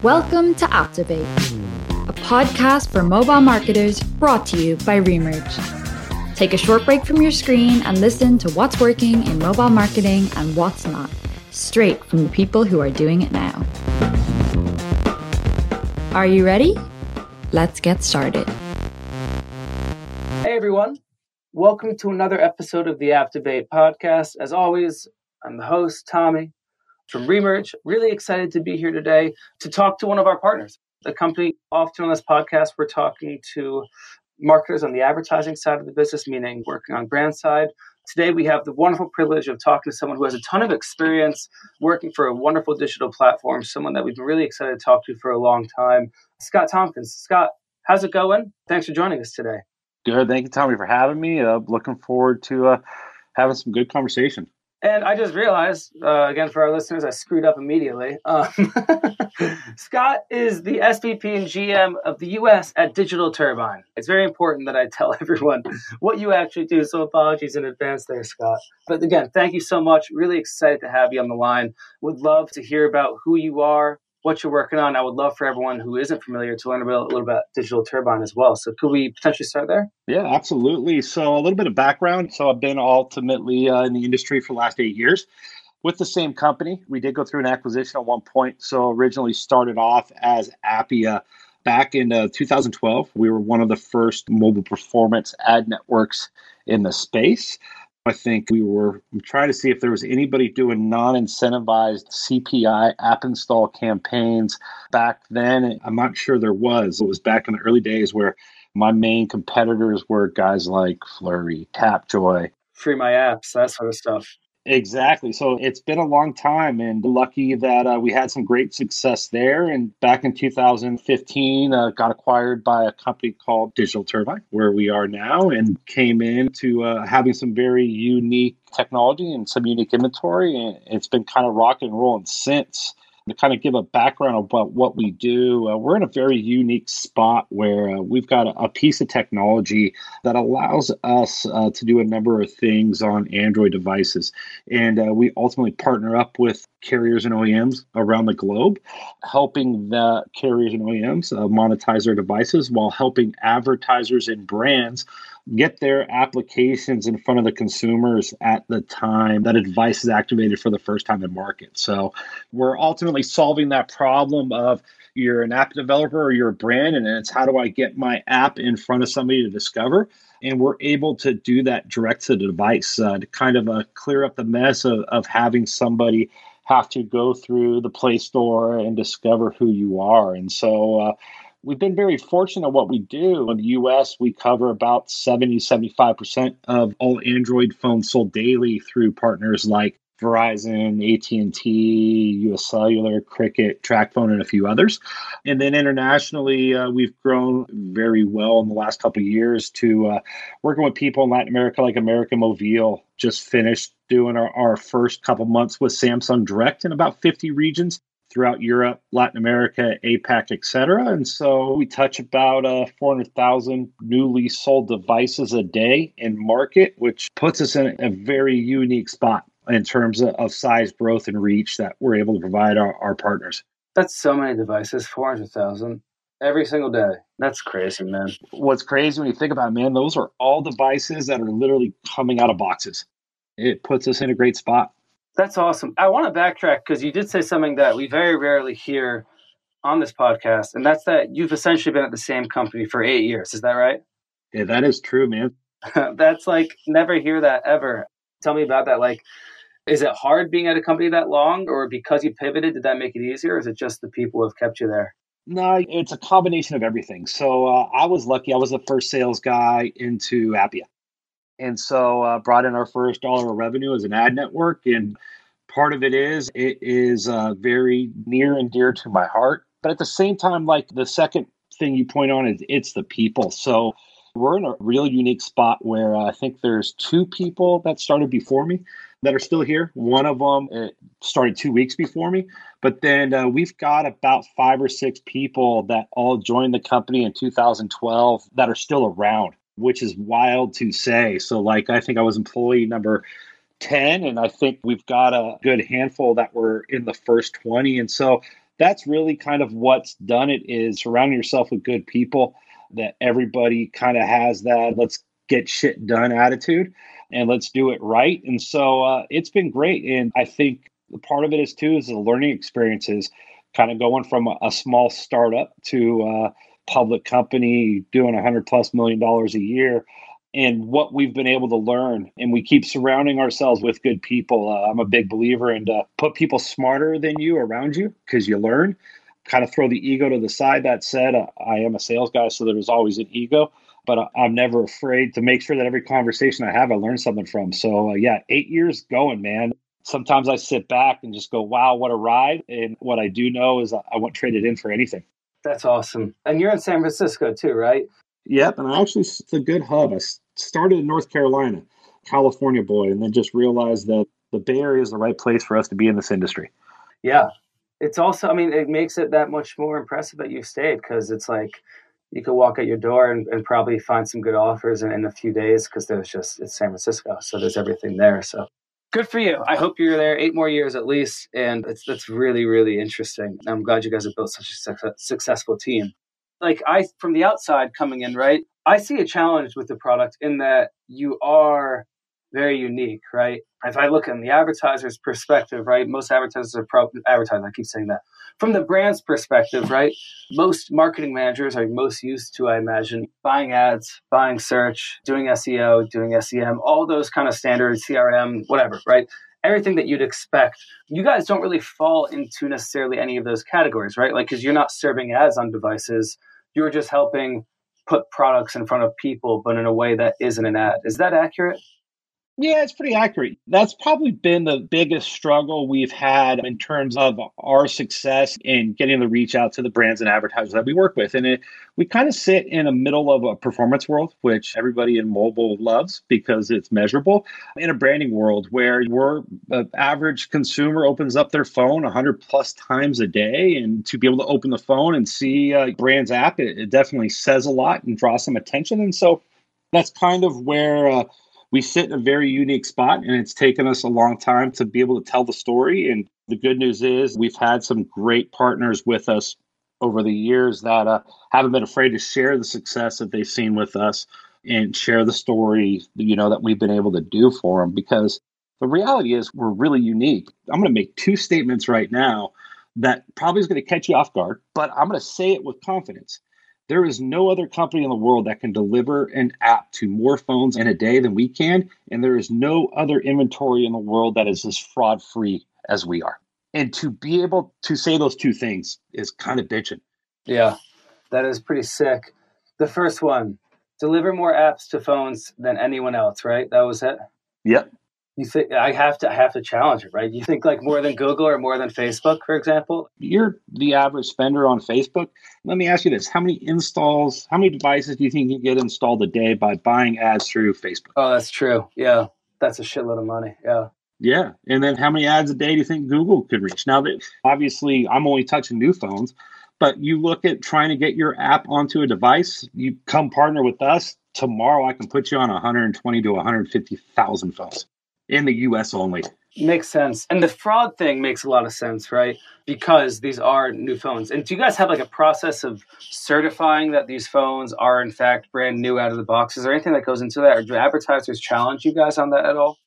Welcome to Activate, a podcast for mobile marketers brought to you by Remerge. Take a short break from your screen and listen to what's working in mobile marketing and what's not, straight from the people who are doing it now. Are you ready? Let's get started. Hey everyone, welcome to another episode of the Activate podcast. As always, I'm the host, Tommy from Remerge. Really excited to be here today to talk to one of our partners. The company, often on this podcast, we're talking to marketers on the advertising side of the business, meaning working on brand side. Today, we have the wonderful privilege of talking to someone who has a ton of experience working for a wonderful digital platform, someone that we've been really excited to talk to for a long time, Scott Tompkins. Scott, how's it going? Thanks for joining us today. Good. Thank you, Tommy, for having me. Uh, looking forward to uh, having some good conversation. And I just realized, uh, again, for our listeners, I screwed up immediately. Um, Scott is the SVP and GM of the US at Digital Turbine. It's very important that I tell everyone what you actually do. So apologies in advance there, Scott. But again, thank you so much. Really excited to have you on the line. Would love to hear about who you are, what you're working on. I would love for everyone who isn't familiar to learn a little bit about Digital Turbine as well. So, could we potentially start there? Yeah, absolutely. So, a little bit of background. So, I've been ultimately uh, in the industry for the last eight years with the same company. We did go through an acquisition at one point. So, originally started off as Appia. Back in uh, 2012, we were one of the first mobile performance ad networks in the space. I think we were trying to see if there was anybody doing non incentivized CPI app install campaigns back then. I'm not sure there was. It was back in the early days where my main competitors were guys like Flurry, Tapjoy, Free My Apps, that sort of stuff. Exactly. So it's been a long time, and lucky that uh, we had some great success there. And back in 2015, uh, got acquired by a company called Digital Turbine, where we are now, and came into uh, having some very unique technology and some unique inventory. And it's been kind of rock and rolling since to kind of give a background about what we do, uh, we're in a very unique spot where uh, we've got a, a, piece of technology that allows us uh, to do a number of things on Android devices. And uh, we ultimately partner up with carriers and OEMs around the globe, helping the carriers and OEMs uh, monetize their devices while helping advertisers and brands get their applications in front of the consumers at the time that a device is activated for the first time in market. So we're ultimately solving that problem of you're an app developer or you're a brand, and it's how do I get my app in front of somebody to discover? And we're able to do that direct to the device uh, to kind of uh, clear up the mess of, of having somebody have to go through the Play Store and discover who you are. And so, uh, we've been very fortunate what we do. In the US, we cover about 70, 75% of all Android phones sold daily through partners like Verizon, AT&T, US Cellular, Cricket, TracFone, and a few others. And then internationally, uh, we've grown very well in the last couple of years to uh, working with people in Latin America like America Movil. Just finished doing our, our first couple months with Samsung Direct in about 50 regions throughout Europe, Latin America, APAC, etc. And so we touch about uh, 400,000 newly sold devices a day in market, which puts us in a very unique spot in terms of, size, growth, and reach that we're able to provide our, our partners. That's so many devices, 400,000 every single day. That's crazy, man. What's crazy when you think about it, man, those are all devices that are literally coming out of boxes. It puts us in a great spot. That's awesome. I want to backtrack because you did say something that we very rarely hear on this podcast, and that's that you've essentially been at the same company for eight years. Is that right? Yeah, that is true, man. that's like never hear that ever. Tell me about that. Like, is it hard being at a company that long, or because you pivoted, did that make it easier? Or is it just the people who have kept you there? No, it's a combination of everything. So uh, I was lucky. I was the first sales guy into Appia and so uh, brought in our first dollar of revenue as an ad network and part of it is it is uh, very near and dear to my heart but at the same time like the second thing you point on is it's the people so we're in a real unique spot where uh, i think there's two people that started before me that are still here one of them uh, started two weeks before me but then uh, we've got about five or six people that all joined the company in 2012 that are still around which is wild to say. So, like, I think I was employee number 10, and I think we've got a good handful that were in the first 20. And so that's really kind of what's done it is surrounding yourself with good people that everybody kind of has that let's get shit done attitude and let's do it right. And so uh, it's been great. And I think part of it is too is the learning experiences kind of going from a, a small startup to a public company doing a hundred plus million dollars a year and what we've been able to learn. And we keep surrounding ourselves with good people. Uh, I'm a big believer in uh, put people smarter than you around you because you learn. Kind of throw the ego to the side. That said, uh, I am a sales guy, so there's always an ego, but I'm never afraid to make sure that every conversation I have, I learn something from. So, uh, yeah, eight years going, man. Sometimes I sit back and just go, wow, what a ride. And what I do know is I won't trade it in for anything. That's awesome. And you're in San Francisco too, right? Yep, and I actually it's a good hub. I started in North Carolina, California boy, and then just realized that the Bay Area is the right place for us to be in this industry. Yeah, it's also, I mean, it makes it that much more impressive that you stayed because it's like you could walk at your door and, and probably find some good offers in, in a few days because there's just it's San Francisco, so there's everything there. So good for you. I hope you're there eight more years at least, and it's that's really really interesting. I'm glad you guys have built such a successful team like I from the outside coming in, right? I see a challenge with the product in that you are very unique, right? If I look in the advertiser's perspective, right, most advertisers are pro- advertising. I keep saying that. From the brand's perspective, right, most marketing managers are most used to, I imagine, buying ads, buying search, doing SEO, doing SEM, all those kind of standard CRM, whatever, right? everything that you'd expect. You guys don't really fall into necessarily any of those categories, right? Like, because you're not serving ads on devices, you're just helping put products in front of people, but in a way that isn't an ad. Is that accurate? Yeah, it's pretty accurate. That's probably been the biggest struggle we've had in terms of our success in getting the reach out to the brands and advertisers that we work with. And it, we kind of sit in the middle of a performance world, which everybody in mobile loves because it's measurable, in a branding world where the average consumer opens up their phone 100 plus times a day. And to be able to open the phone and see a brand's app, it, it definitely says a lot and draws some attention. And so that's kind of where. Uh, we sit in a very unique spot and it's taken us a long time to be able to tell the story. And the good news is we've had some great partners with us over the years that uh, haven't been afraid to share the success that they've seen with us and share the story you know that we've been able to do for them because the reality is we're really unique. I'm going to make two statements right now that probably is going to catch you off guard but i'm going to say it with confidence there is no other company in the world that can deliver an app to more phones in a day than we can. And there is no other inventory in the world that is as fraud free as we are. And to be able to say those two things is kind of bitching. Yeah, that is pretty sick. The first one deliver more apps to phones than anyone else, right? That was it. Yep you think I have to I have to challenge it, right? You think like more than Google or more than Facebook, for example? You're the average spender on Facebook. Let me ask you this: How many installs, how many devices do you think you get installed a day by buying ads through Facebook? Oh, that's true. Yeah, that's a shitload of money. Yeah. Yeah, and then how many ads a day do you think Google could reach? Now that obviously I'm only touching new phones, but you look at trying to get your app onto a device, you come partner with us. Tomorrow, I can put you on 120 to 150,000 phones in the US only. Makes sense. And the fraud thing makes a lot of sense, right? Because these are new phones. And do you guys have like a process of certifying that these phones are in fact brand new out of the box? Is there anything that goes into that? Or do advertisers challenge you guys on that at all?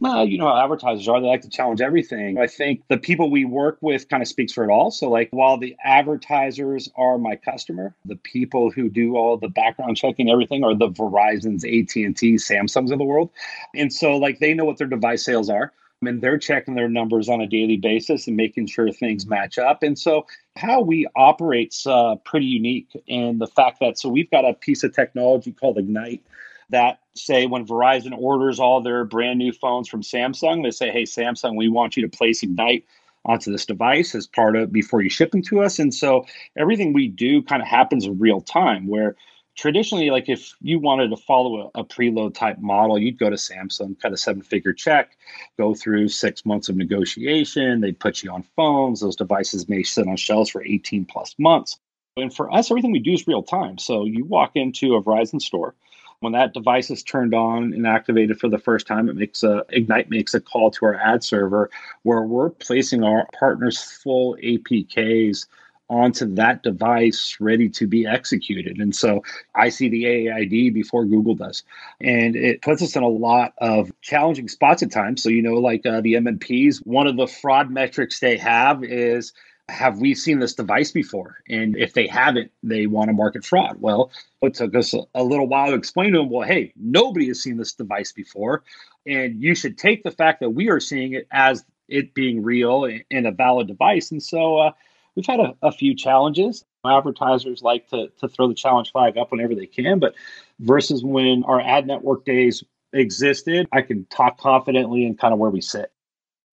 Well, you know how advertisers are. They like to challenge everything. I think the people we work with kind of speaks for it all. So, like, while the advertisers are my customer, the people who do all the background checking, everything, are the Verizon's, AT and T, Samsungs of the world. And so, like, they know what their device sales are I and mean, they're checking their numbers on a daily basis and making sure things match up. And so, how we operate's uh, pretty unique. And the fact that so we've got a piece of technology called Ignite that say when Verizon orders all their brand new phones from Samsung, they say, "Hey, Samsung, we want you to place Ignite onto this device as part of before you ship them to us." And so everything we do kind of happens in real time. Where traditionally, like if you wanted to follow a, a preload type model, you'd go to Samsung, cut a seven-figure check, go through six months of negotiation. They'd put you on phones. Those devices may sit on shelves for 18 plus months. And for us, everything we do is real time. So you walk into a Verizon store When that device is turned on and activated for the first time, it makes a Ignite makes a call to our ad server where we're placing our partners' full APKs onto that device ready to be executed. And so I see the AAID before Google does. And it puts us in a lot of challenging spots at times. So, you know, like uh, the MMPs, one of the fraud metrics they have is have we seen this device before? And if they haven't, they want to market fraud. Well, it took us a little while to explain to them, well, hey, nobody has seen this device before. And you should take the fact that we are seeing it as it being real and a valid device. And so uh, we've had a, a, few challenges. Advertisers like to, to throw the challenge flag up whenever they can, but versus when our ad network days existed, I can talk confidently and kind of where we sit.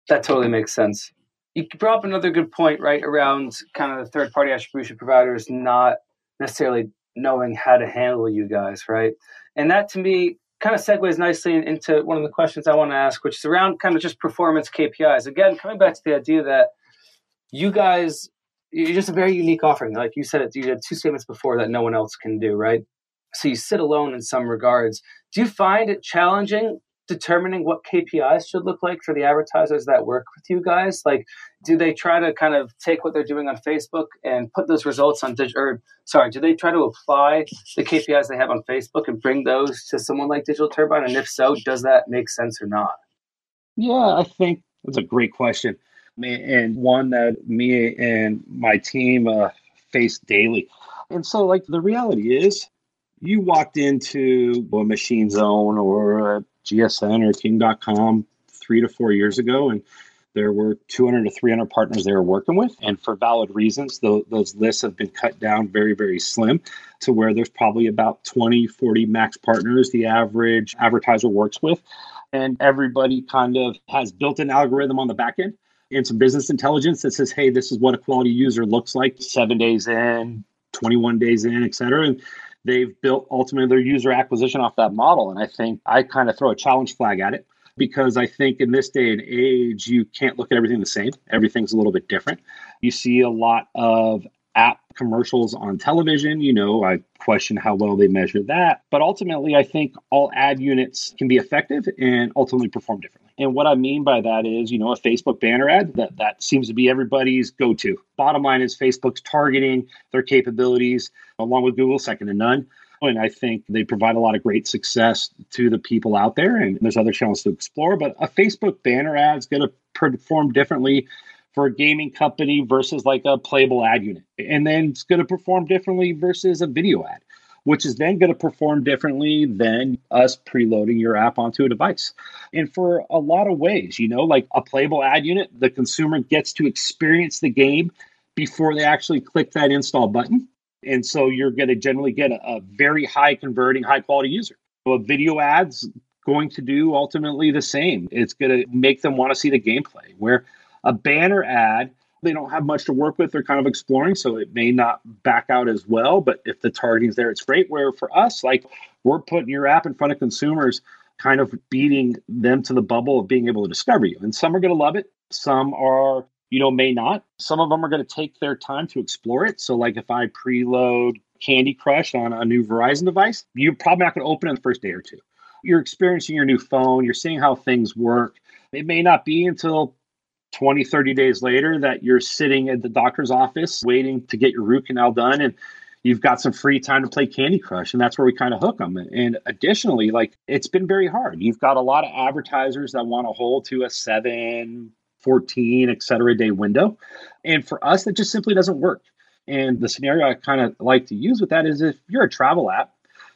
That totally makes sense you brought up another good point, right, around kind of the third party attribution providers not necessarily knowing how to handle you guys, right? And that to me kind of segues nicely into one of the questions I want to ask, which is around kind of just performance KPIs. Again, coming back to the idea that you guys, you're just a very unique offering. Like you said, it, you had two statements before that no one else can do, right? So you sit alone in some regards. Do you find it challenging determining what KPIs should look like for the advertisers that work with you guys? Like, do they try to kind of take what they're doing on Facebook and put those results on digital? Or sorry, do they try to apply the KPIs they have on Facebook and bring those to someone like Digital Turbine? And if so, does that make sense or not? Yeah, I think that's a great question, and one that me and my team uh, face daily. And so, like, the reality is, you walked into a machine zone or a GSN or King.com three to four years ago, and there were 200 to 300 partners they were working with. And for valid reasons, the, those lists have been cut down very, very slim to where there's probably about 20, 40 max partners the average advertiser works with. And everybody kind of has built an algorithm on the back end and some business intelligence that says, hey, this is what a quality user looks like seven days in, 21 days in, et cetera. And they've built ultimately their user acquisition off that model. And I think I kind of throw a challenge flag at it because I think in this day and age, you can't look at everything the same. Everything's a little bit different. You see a lot of app commercials on television. You know, I question how well they measure that. But ultimately, I think all ad units can be effective and ultimately perform differently. And what I mean by that is, you know, a Facebook banner ad that, that seems to be everybody's go to. Bottom line is Facebook's targeting their capabilities along with Google, second to none. And I think they provide a lot of great success to the people out there. And there's other channels to explore. But a Facebook banner ad is going to perform differently for a gaming company versus like a playable ad unit. And then it's going to perform differently versus a video ad, which is then going to perform differently than us preloading your app onto a device. And for a lot of ways, you know, like a playable ad unit, the consumer gets to experience the game before they actually click that install button. And so you're going to generally get a, a very high converting, high quality user. So a video ad's going to do ultimately the same. It's going to make them want to see the gameplay. Where a banner ad, they don't have much to work with. They're kind of exploring, so it may not back out as well. But if the targeting's there, it's great. Where for us, like we're putting your app in front of consumers, kind of beating them to the bubble of being able to discover you. And some are going to love it. Some are you know, may not. Some of them are going to take their time to explore it. So, like if I preload Candy Crush on a new Verizon device, you're probably not going to open it in the first day or two. You're experiencing your new phone, you're seeing how things work. It may not be until 20, 30 days later that you're sitting at the doctor's office waiting to get your root canal done and you've got some free time to play Candy Crush. And that's where we kind of hook them. And additionally, like it's been very hard. You've got a lot of advertisers that want to hold to a seven, 14, et cetera, day window. And for us, that just simply doesn't work. And the scenario I kind of like to use with that is if you're a travel app,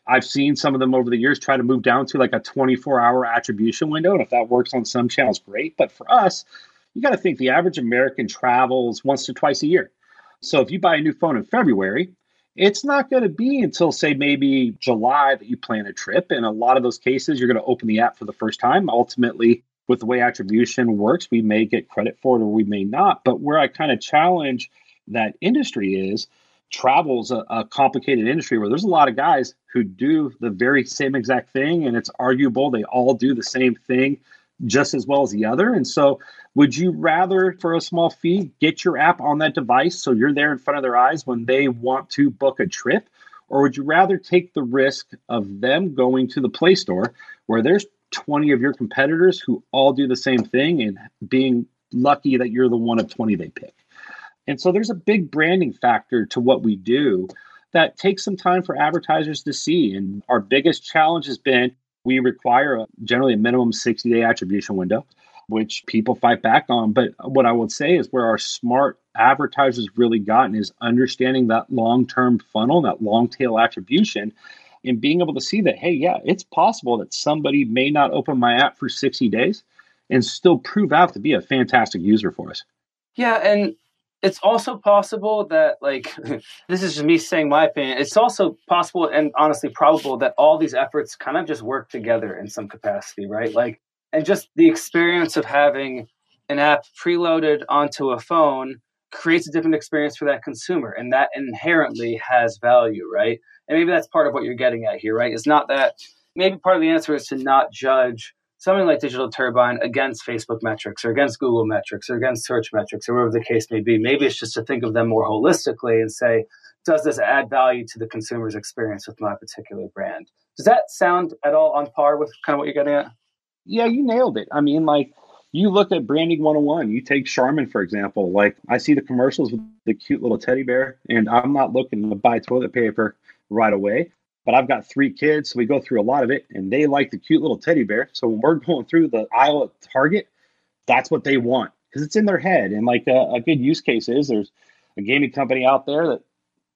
I've seen some of them over the years try to move down to like a 24 hour attribution window. And if that works on some channels, great. But for us, you got to think the average American travels once to twice a year. So if you buy a new phone in February, it's not going to be until, say, maybe July that you plan a trip. In a lot of those cases, you're going to open the app for the first time. Ultimately, with the way attribution works, we may get credit for it or we may not. But where I kind of challenge that industry is travel's a, a, complicated industry where there's a lot of guys who do the very same exact thing and it's arguable they all do the same thing just as well as the other and so would you rather for a small fee get your app on that device so you're there in front of their eyes when they want to book a trip Or would you rather take the risk of them going to the Play Store where there's 20 of your competitors who all do the same thing and being lucky that you're the one of 20 they pick? And so there's a big branding factor to what we do that takes some time for advertisers to see. And our biggest challenge has been we require a, generally a minimum 60 day attribution window, which people fight back on. But what I would say is where our smart advertisers really gotten is understanding that long term funnel, that long tail attribution, and being able to see that, hey, yeah, it's possible that somebody may not open my app for 60 days and still prove out to be a fantastic user for us. Yeah. And it's also possible that like this is just me saying my opinion it's also possible and honestly probable that all these efforts kind of just work together in some capacity right like and just the experience of having an app preloaded onto a phone creates a different experience for that consumer and that inherently has value right and maybe that's part of what you're getting at here right it's not that maybe part of the answer is to not judge something like Digital Turbine against Facebook metrics or against Google metrics or against search metrics or whatever the case may be. Maybe it's just to think of them more holistically and say, does this add value to the consumer's experience with my particular brand? Does that sound at all on par with kind of what you're getting at? Yeah, you nailed it. I mean, like, you look at branding 101 you take charmin for example like i see the commercials with the cute little teddy bear and i'm not looking to buy toilet paper right away but I've got three kids, so we go through a lot of it, and they like the cute little teddy bear. So when we're going through the aisle at Target, that's what they want because it's in their head. And like a, a, good use case is there's a gaming company out there that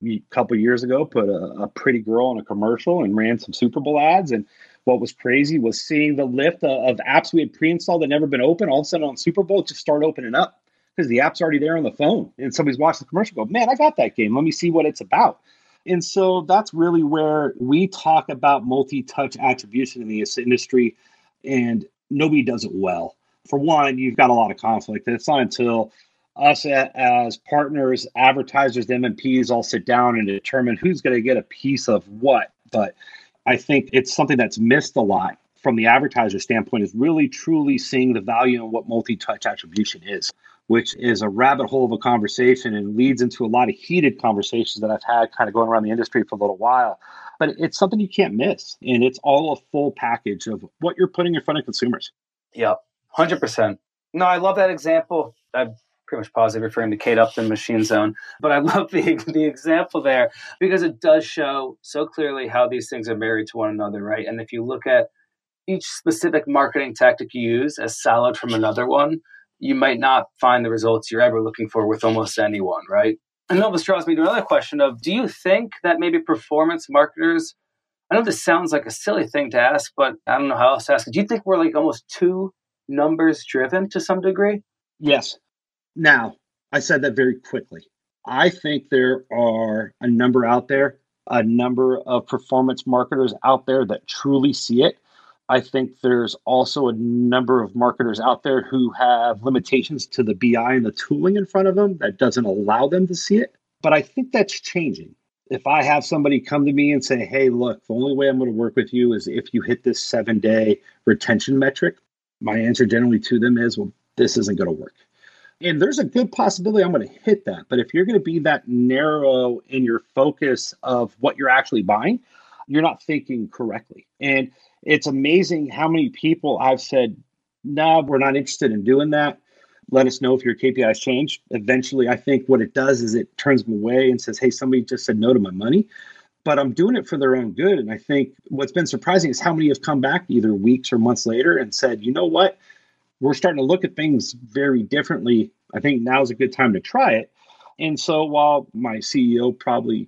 a couple years ago put a, a, pretty girl in a commercial and ran some Super Bowl ads. And what was crazy was seeing the lift of, of apps we had pre-installed that never been open. All of a sudden on Super Bowl, just start opening up because the app's already there on the phone, and somebody's watching the commercial. Go, man, I got that game. Let me see what it's about. And so that's really where we talk about multi touch attribution in this industry, and nobody does it well. For one, you've got a lot of conflict, it's not until us as partners, advertisers, MMPs all sit down and determine who's going to get a piece of what. But I think it's something that's missed a lot from the advertiser standpoint is really truly seeing the value in what multi touch attribution is which is a rabbit hole of a conversation and leads into a lot of heated conversations that I've had kind of going around the industry for a little while. But it's something you can't miss. And it's all a full package of what you're putting in front of consumers. Yeah, 100%. No, I love that example. I'm pretty much positive referring to Kate Upton Machine Zone. But I love the, the example there because it does show so clearly how these things are married to one another, right? And if you look at each specific marketing tactic you use as salad from another one, you might not find the results you're ever looking for with almost anyone, right? And that draws me to another question of do you think that maybe performance marketers, I know this sounds like a silly thing to ask, but I don't know how else to ask it. Do you think we're like almost too numbers driven to some degree? Yes. Now, I said that very quickly. I think there are a number out there, a number of performance marketers out there that truly see it I think there's also a number of marketers out there who have limitations to the BI and the tooling in front of them that doesn't allow them to see it. But I think that's changing. If I have somebody come to me and say, hey, look, the only way I'm going to work with you is if you hit this seven day retention metric, my answer generally to them is, well, this isn't going to work. And there's a good possibility I'm going to hit that. But if you're going to be that narrow in your focus of what you're actually buying, you're not thinking correctly. And it's amazing how many people I've said, no, we're not interested in doing that. Let us know if your KPIs change. Eventually, I think what it does is it turns them away and says, hey, somebody just said no to my money. But I'm doing it for their own good. And I think what's been surprising is how many have come back either weeks or months later and said, you know what? We're starting to look at things very differently. I think now is a good time to try it. And so while my CEO probably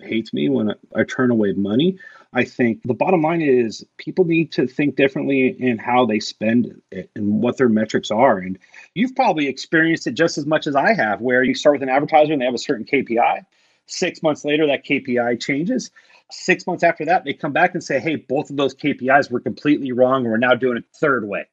hates me when I, I turn away money, I think the bottom line is people need to think differently in how they spend it and what their metrics are. And you've probably experienced it just as much as I have, where you start with an advertiser and they have a certain KPI. Six months later, that KPI changes. Six months after that, they come back and say, hey, both of those KPIs were completely wrong. We're now doing it third way.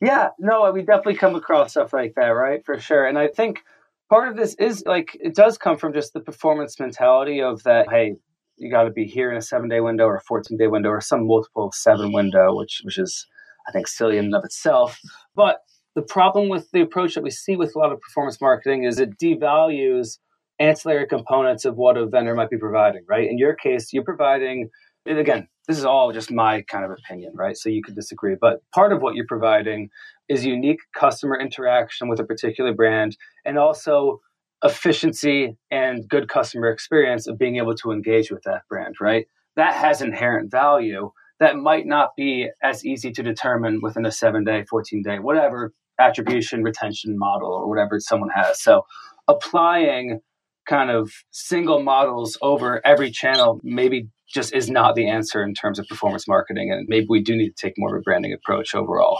Yeah, no, we definitely come across stuff like that, right? For sure. And I think part of this is like it does come from just the performance mentality of that hey you got to be here in a seven day window or a 14 day window or some multiple of seven window, which, which is, I think, silly in and of itself. But the problem with the approach that we see with a lot of performance marketing is it devalues ancillary components of what a vendor might be providing, right? In your case, you're providing, again, this is all just my kind of opinion, right? So you could disagree, but part of what you're providing is unique customer interaction with a particular brand and also efficiency and good customer experience of being able to engage with that brand, right? That has inherent value that might not be as easy to determine within a seven day, 14 day, whatever attribution retention model or whatever someone has. So applying kind of single models over every channel maybe just is not the answer in terms of performance marketing. And maybe we do need to take more of a branding approach overall.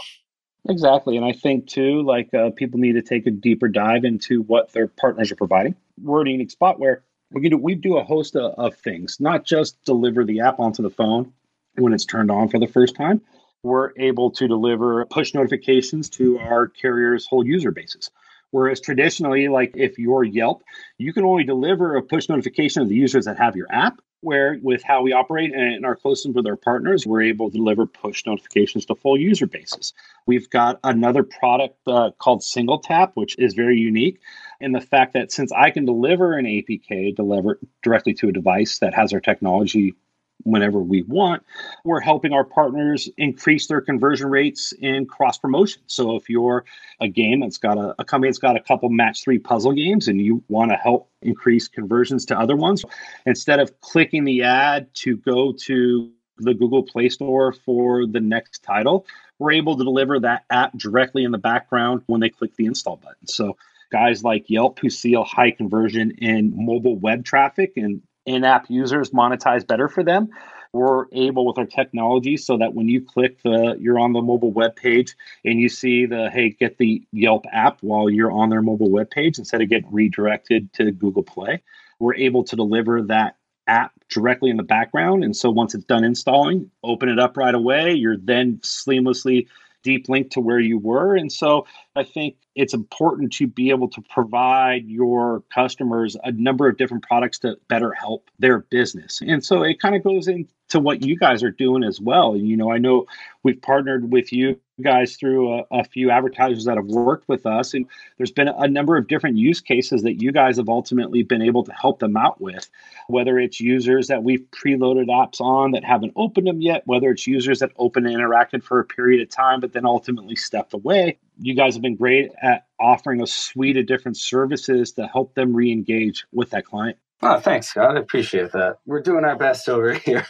Exactly. And I think too, like uh, people need to take a deeper dive into what their partners are providing. We're in a unique spot where we do, we do a host of, of things, not just deliver the app onto the phone when it's turned on for the first time. We're able to deliver push notifications to our carrier's whole user bases. Whereas traditionally, like if you're Yelp, you can only deliver a push notification to the users that have your app. Where with how we operate and our closeness with our partners, we're able to deliver push notifications to full user bases. We've got another product uh, called Single Tap, which is very unique in the fact that since I can deliver an APK deliver directly to a device that has our technology whenever we want. We're helping our partners increase their conversion rates in cross promotion. So if you're a game that's got a, a company that's got a couple match three puzzle games and you want to help increase conversions to other ones, instead of clicking the ad to go to the Google Play Store for the next title, we're able to deliver that app directly in the background when they click the install button. So guys like Yelp who see a high conversion in mobile web traffic and in-app users monetize better for them we're able with our technology so that when you click the you're on the mobile web page and you see the hey get the yelp app while you're on their mobile web page instead of getting redirected to google play we're able to deliver that app directly in the background. And so once it's done installing open it up right away you're then seamlessly deep link to where you were. And so I think it's important to be able to provide your customers a number of different products to better help their business. And so it kind of goes into what you guys are doing as well. You know, I know we've partnered with you guys through a, a, few advertisers that have worked with us and there's been a number of different use cases that you guys have ultimately been able to help them out with whether it's users that we've preloaded apps on that haven't opened them yet whether it's users that open and interacted for a period of time but then ultimately stepped away you guys have been great at offering a suite of different services to help them re-engage with that client Oh, thanks, Scott. I appreciate that. We're doing our best over here.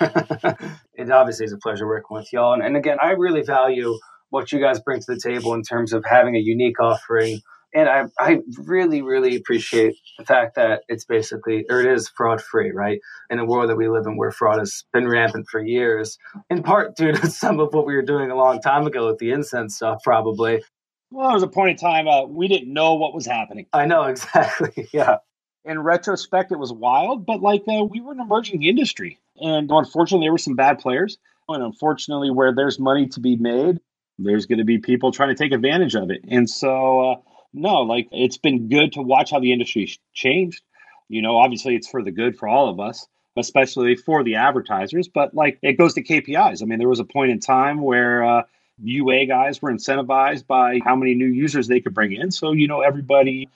it obviously is a pleasure working with y'all. And, and again, I really value what you guys bring to the table in terms of having a unique offering. And I, I really, really appreciate the fact that it's basically, or it is fraud free, right? In a world that we live in where fraud has been rampant for years, in part due to some of what we were doing a long time ago with the incent stuff, probably. Well, there was a point in time uh, we didn't know what was happening. I know, exactly. Yeah. In retrospect, it was wild, but like uh, we were an emerging industry. And unfortunately, there were some bad players. And unfortunately, where there's money to be made, there's going to be people trying to take advantage of it. And so, uh, no, like it's been good to watch how the industry's changed. You know, obviously it's for the good for all of us, especially for the advertisers, but like it goes to KPIs. I mean, there was a point in time where uh, UA guys were incentivized by how many new users they could bring in. So, you know, everybody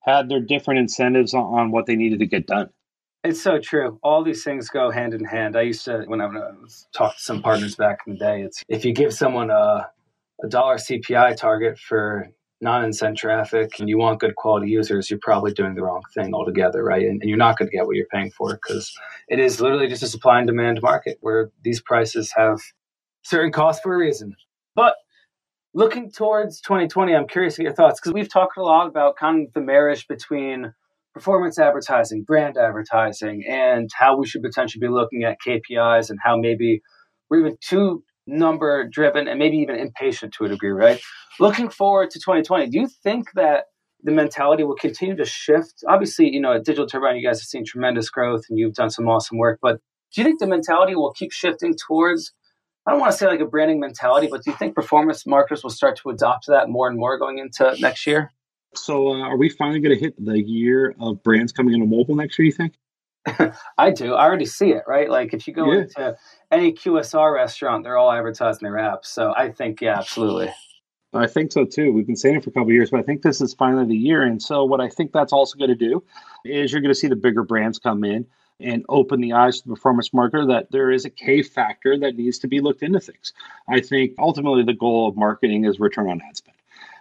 had their different incentives on, on what they needed to get done. It's so true. All these things go hand in hand. I used to, when I was talking to some partners back in the day, it's if you give someone a a dollar CPI target for non-incent traffic and you want good quality users, you're probably doing the wrong thing altogether, right? And, and you're not going to get what you're paying for because it is literally just a supply and demand market where these prices have certain costs for a reason. But looking towards 2020, I'm curious to get your thoughts because we've talked a lot about kind of the marriage between performance advertising, brand advertising, and how we should potentially be looking at KPIs and how maybe we're even too number driven and maybe even impatient to a degree, right? Looking forward to 2020, do you think that the mentality will continue to shift? Obviously, you know, at Digital Turbine, you guys have seen tremendous growth and you've done some awesome work, but do you think the mentality will keep shifting towards I don't want to say like a branding mentality, but do you think performance marketers will start to adopt that more and more going into next year? So, uh, are we finally going to hit the year of brands coming into mobile next year? You think? I do. I already see it, right? Like if you go yeah. into any QSR restaurant, they're all advertising their apps. So I think, yeah, absolutely. I think so too. We've been saying it for a couple years, but I think this is finally the year. And so, what I think that's also going to do is you're going to see the bigger brands come in and open the eyes to the performance marketer that there is a K factor that needs to be looked into things. I think ultimately the goal of marketing is return on ad spend.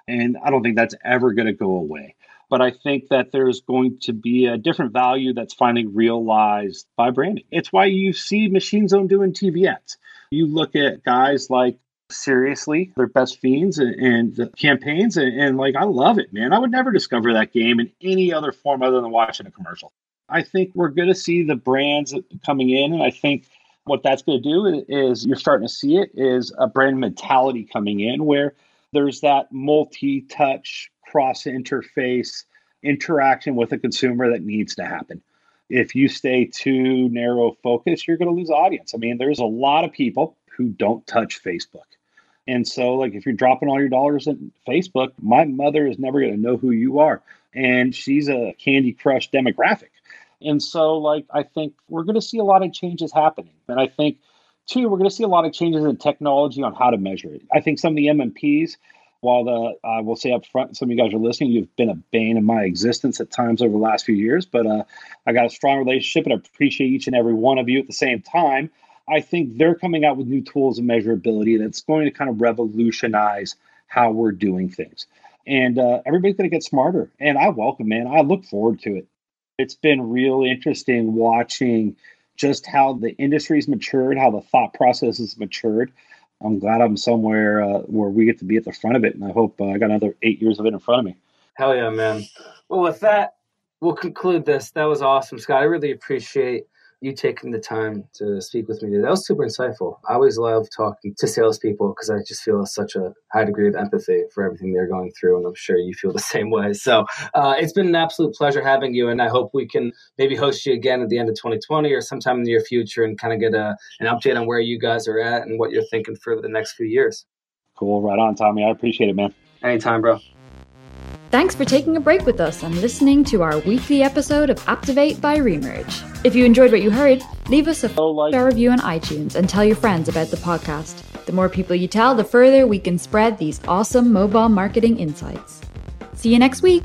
And I don't think that's ever going to go away. But I think that there's going to be a different value that's finally realized by branding. It's why you see Machine Zone doing TV ads. You look at guys like seriously their best fiends and, and campaigns and, and, like i love it man i would never discover that game in any other form other than watching a commercial i think we're going to see the brands coming in and i think what that's going to do is you're starting to see it is a brand mentality coming in where there's that multi-touch cross interface interaction with a consumer that needs to happen if you stay too narrow focused you're going to lose audience i mean there's a lot of people who don't touch Facebook. And so, like, if you're dropping all your dollars in Facebook, my mother is never going to know who you are. And she's a Candy Crush demographic. And so, like, I think we're going to see a lot of changes happening. And I think, too, we're going to see a lot of changes in technology on how to measure it. I think some of the MMPs, while the I will say up front, some of you guys are listening, you've been a bane in my existence at times over the last few years, but uh, I got a strong relationship and I appreciate each and every one of you at the same time. I think they're coming out with new tools of measurability that's going to kind of revolutionize how we're doing things. And uh, everybody's going to get smarter. And I welcome, man. I look forward to it. It's been real interesting watching just how the industry's matured, how the thought process has matured. I'm glad I'm somewhere uh, where we get to be at the front of it. And I hope uh, I got another eight years of it in front of me. Hell yeah, man. Well, with that, we'll conclude this. That was awesome, Scott. I really appreciate you taking the time to speak with me today. That was super insightful. I always love talking to salespeople because I just feel such a high degree of empathy for everything they're going through, and I'm sure you feel the same way. So uh, it's been an absolute pleasure having you, and I hope we can maybe host you again at the end of 2020 or sometime in the near future and kind of get a, an update on where you guys are at and what you're thinking for the next few years. Cool. Right on, Tommy. I appreciate it, man. Anytime, bro. Thanks for taking a break with us and listening to our weekly episode of Activate by Remerge. If you enjoyed what you heard, leave us a oh, star review on iTunes and tell your friends about the podcast. The more people you tell, the further we can spread these awesome mobile marketing insights. See you next week.